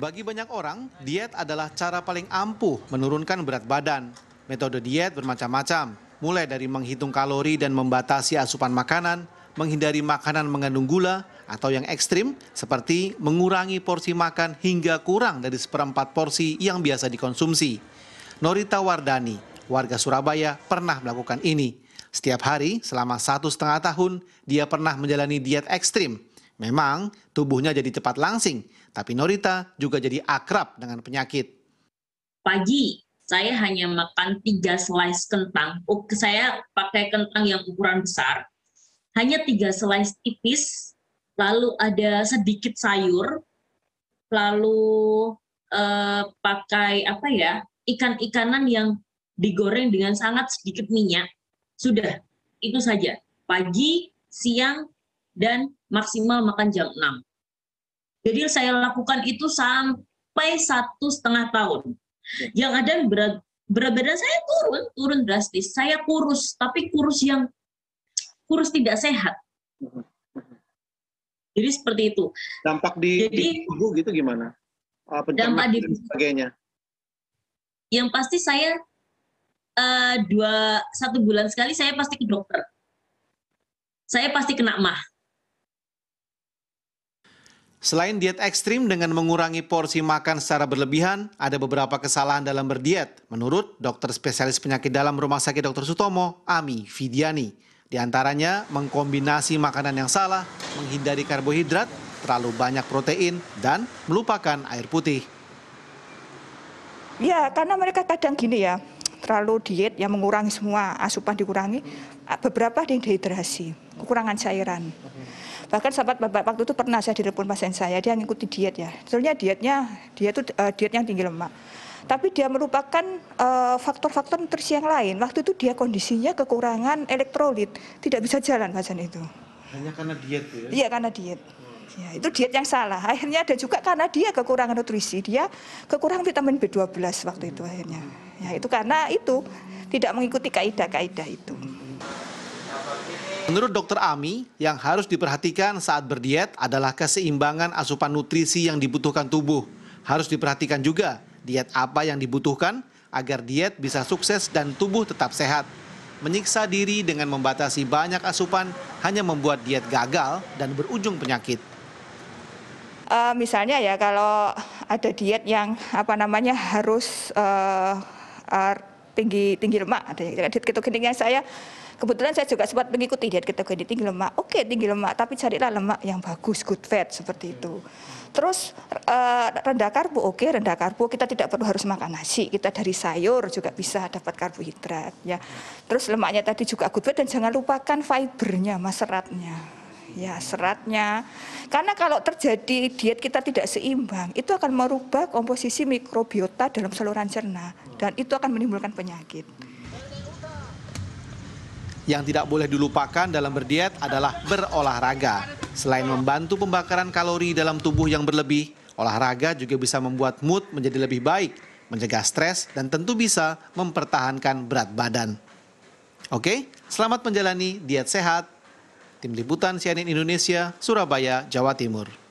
Bagi banyak orang, diet adalah cara paling ampuh menurunkan berat badan. Metode diet bermacam-macam, mulai dari menghitung kalori dan membatasi asupan makanan, menghindari makanan mengandung gula, atau yang ekstrim seperti mengurangi porsi makan hingga kurang dari seperempat porsi yang biasa dikonsumsi. Norita Wardani, warga Surabaya, pernah melakukan ini. Setiap hari selama satu setengah tahun, dia pernah menjalani diet ekstrim. Memang tubuhnya jadi cepat langsing, tapi Norita juga jadi akrab dengan penyakit. Pagi, saya hanya makan tiga slice kentang. Oh, saya pakai kentang yang ukuran besar. Hanya tiga slice tipis, lalu ada sedikit sayur, lalu eh, pakai apa ya ikan-ikanan yang digoreng dengan sangat sedikit minyak. Sudah, itu saja. Pagi, siang, dan maksimal makan jam 6. Jadi saya lakukan itu sampai satu setengah tahun. Yang ada berat, berat badan saya turun, turun drastis. Saya kurus, tapi kurus yang kurus tidak sehat. Jadi seperti itu. Dampak di, Jadi, di tubuh gitu gimana? Uh, dampak di dan sebagainya. Yang pasti saya uh, dua satu bulan sekali saya pasti ke dokter. Saya pasti kena mah. Selain diet ekstrim dengan mengurangi porsi makan secara berlebihan, ada beberapa kesalahan dalam berdiet, menurut dokter spesialis penyakit dalam Rumah Sakit Dr. Sutomo, Ami Fidiani. Di antaranya mengkombinasi makanan yang salah, menghindari karbohidrat, terlalu banyak protein, dan melupakan air putih. Ya, karena mereka kadang gini ya, terlalu diet yang mengurangi semua asupan dikurangi, beberapa ada yang dehidrasi, kekurangan cairan. Bahkan sahabat bapak waktu itu pernah saya direpon pasien saya, dia ngikuti diet ya. Sebenarnya dietnya, dia itu uh, diet yang tinggi lemak. Tapi dia merupakan faktor-faktor uh, nutrisi yang lain. Waktu itu dia kondisinya kekurangan elektrolit, tidak bisa jalan pasien itu. Hanya karena diet ya? Iya, karena diet. Ya, itu diet yang salah. Akhirnya ada juga karena dia kekurangan nutrisi, dia kekurangan vitamin B12 waktu itu akhirnya. Ya, itu karena itu tidak mengikuti kaidah-kaidah itu. Menurut dokter Ami, yang harus diperhatikan saat berdiet adalah keseimbangan asupan nutrisi yang dibutuhkan tubuh. Harus diperhatikan juga diet apa yang dibutuhkan agar diet bisa sukses dan tubuh tetap sehat. Menyiksa diri dengan membatasi banyak asupan hanya membuat diet gagal dan berujung penyakit. Uh, misalnya ya kalau ada diet yang apa namanya harus uh, uh, tinggi tinggi lemak, diet ketogenik yang saya Kebetulan saya juga sempat mengikuti diet ketogenik tinggi lemak. Oke, tinggi lemak, tapi carilah lemak yang bagus, good fat seperti itu. Terus uh, rendah karbo, oke rendah karbo kita tidak perlu harus makan nasi, kita dari sayur juga bisa dapat karbohidrat ya. Terus lemaknya tadi juga good fat dan jangan lupakan fibernya, mas seratnya. Ya, seratnya. Karena kalau terjadi diet kita tidak seimbang, itu akan merubah komposisi mikrobiota dalam saluran cerna dan itu akan menimbulkan penyakit. Yang tidak boleh dilupakan dalam berdiet adalah berolahraga. Selain membantu pembakaran kalori dalam tubuh yang berlebih, olahraga juga bisa membuat mood menjadi lebih baik, mencegah stres, dan tentu bisa mempertahankan berat badan. Oke, selamat menjalani diet sehat. Tim Liputan CNN Indonesia, Surabaya, Jawa Timur.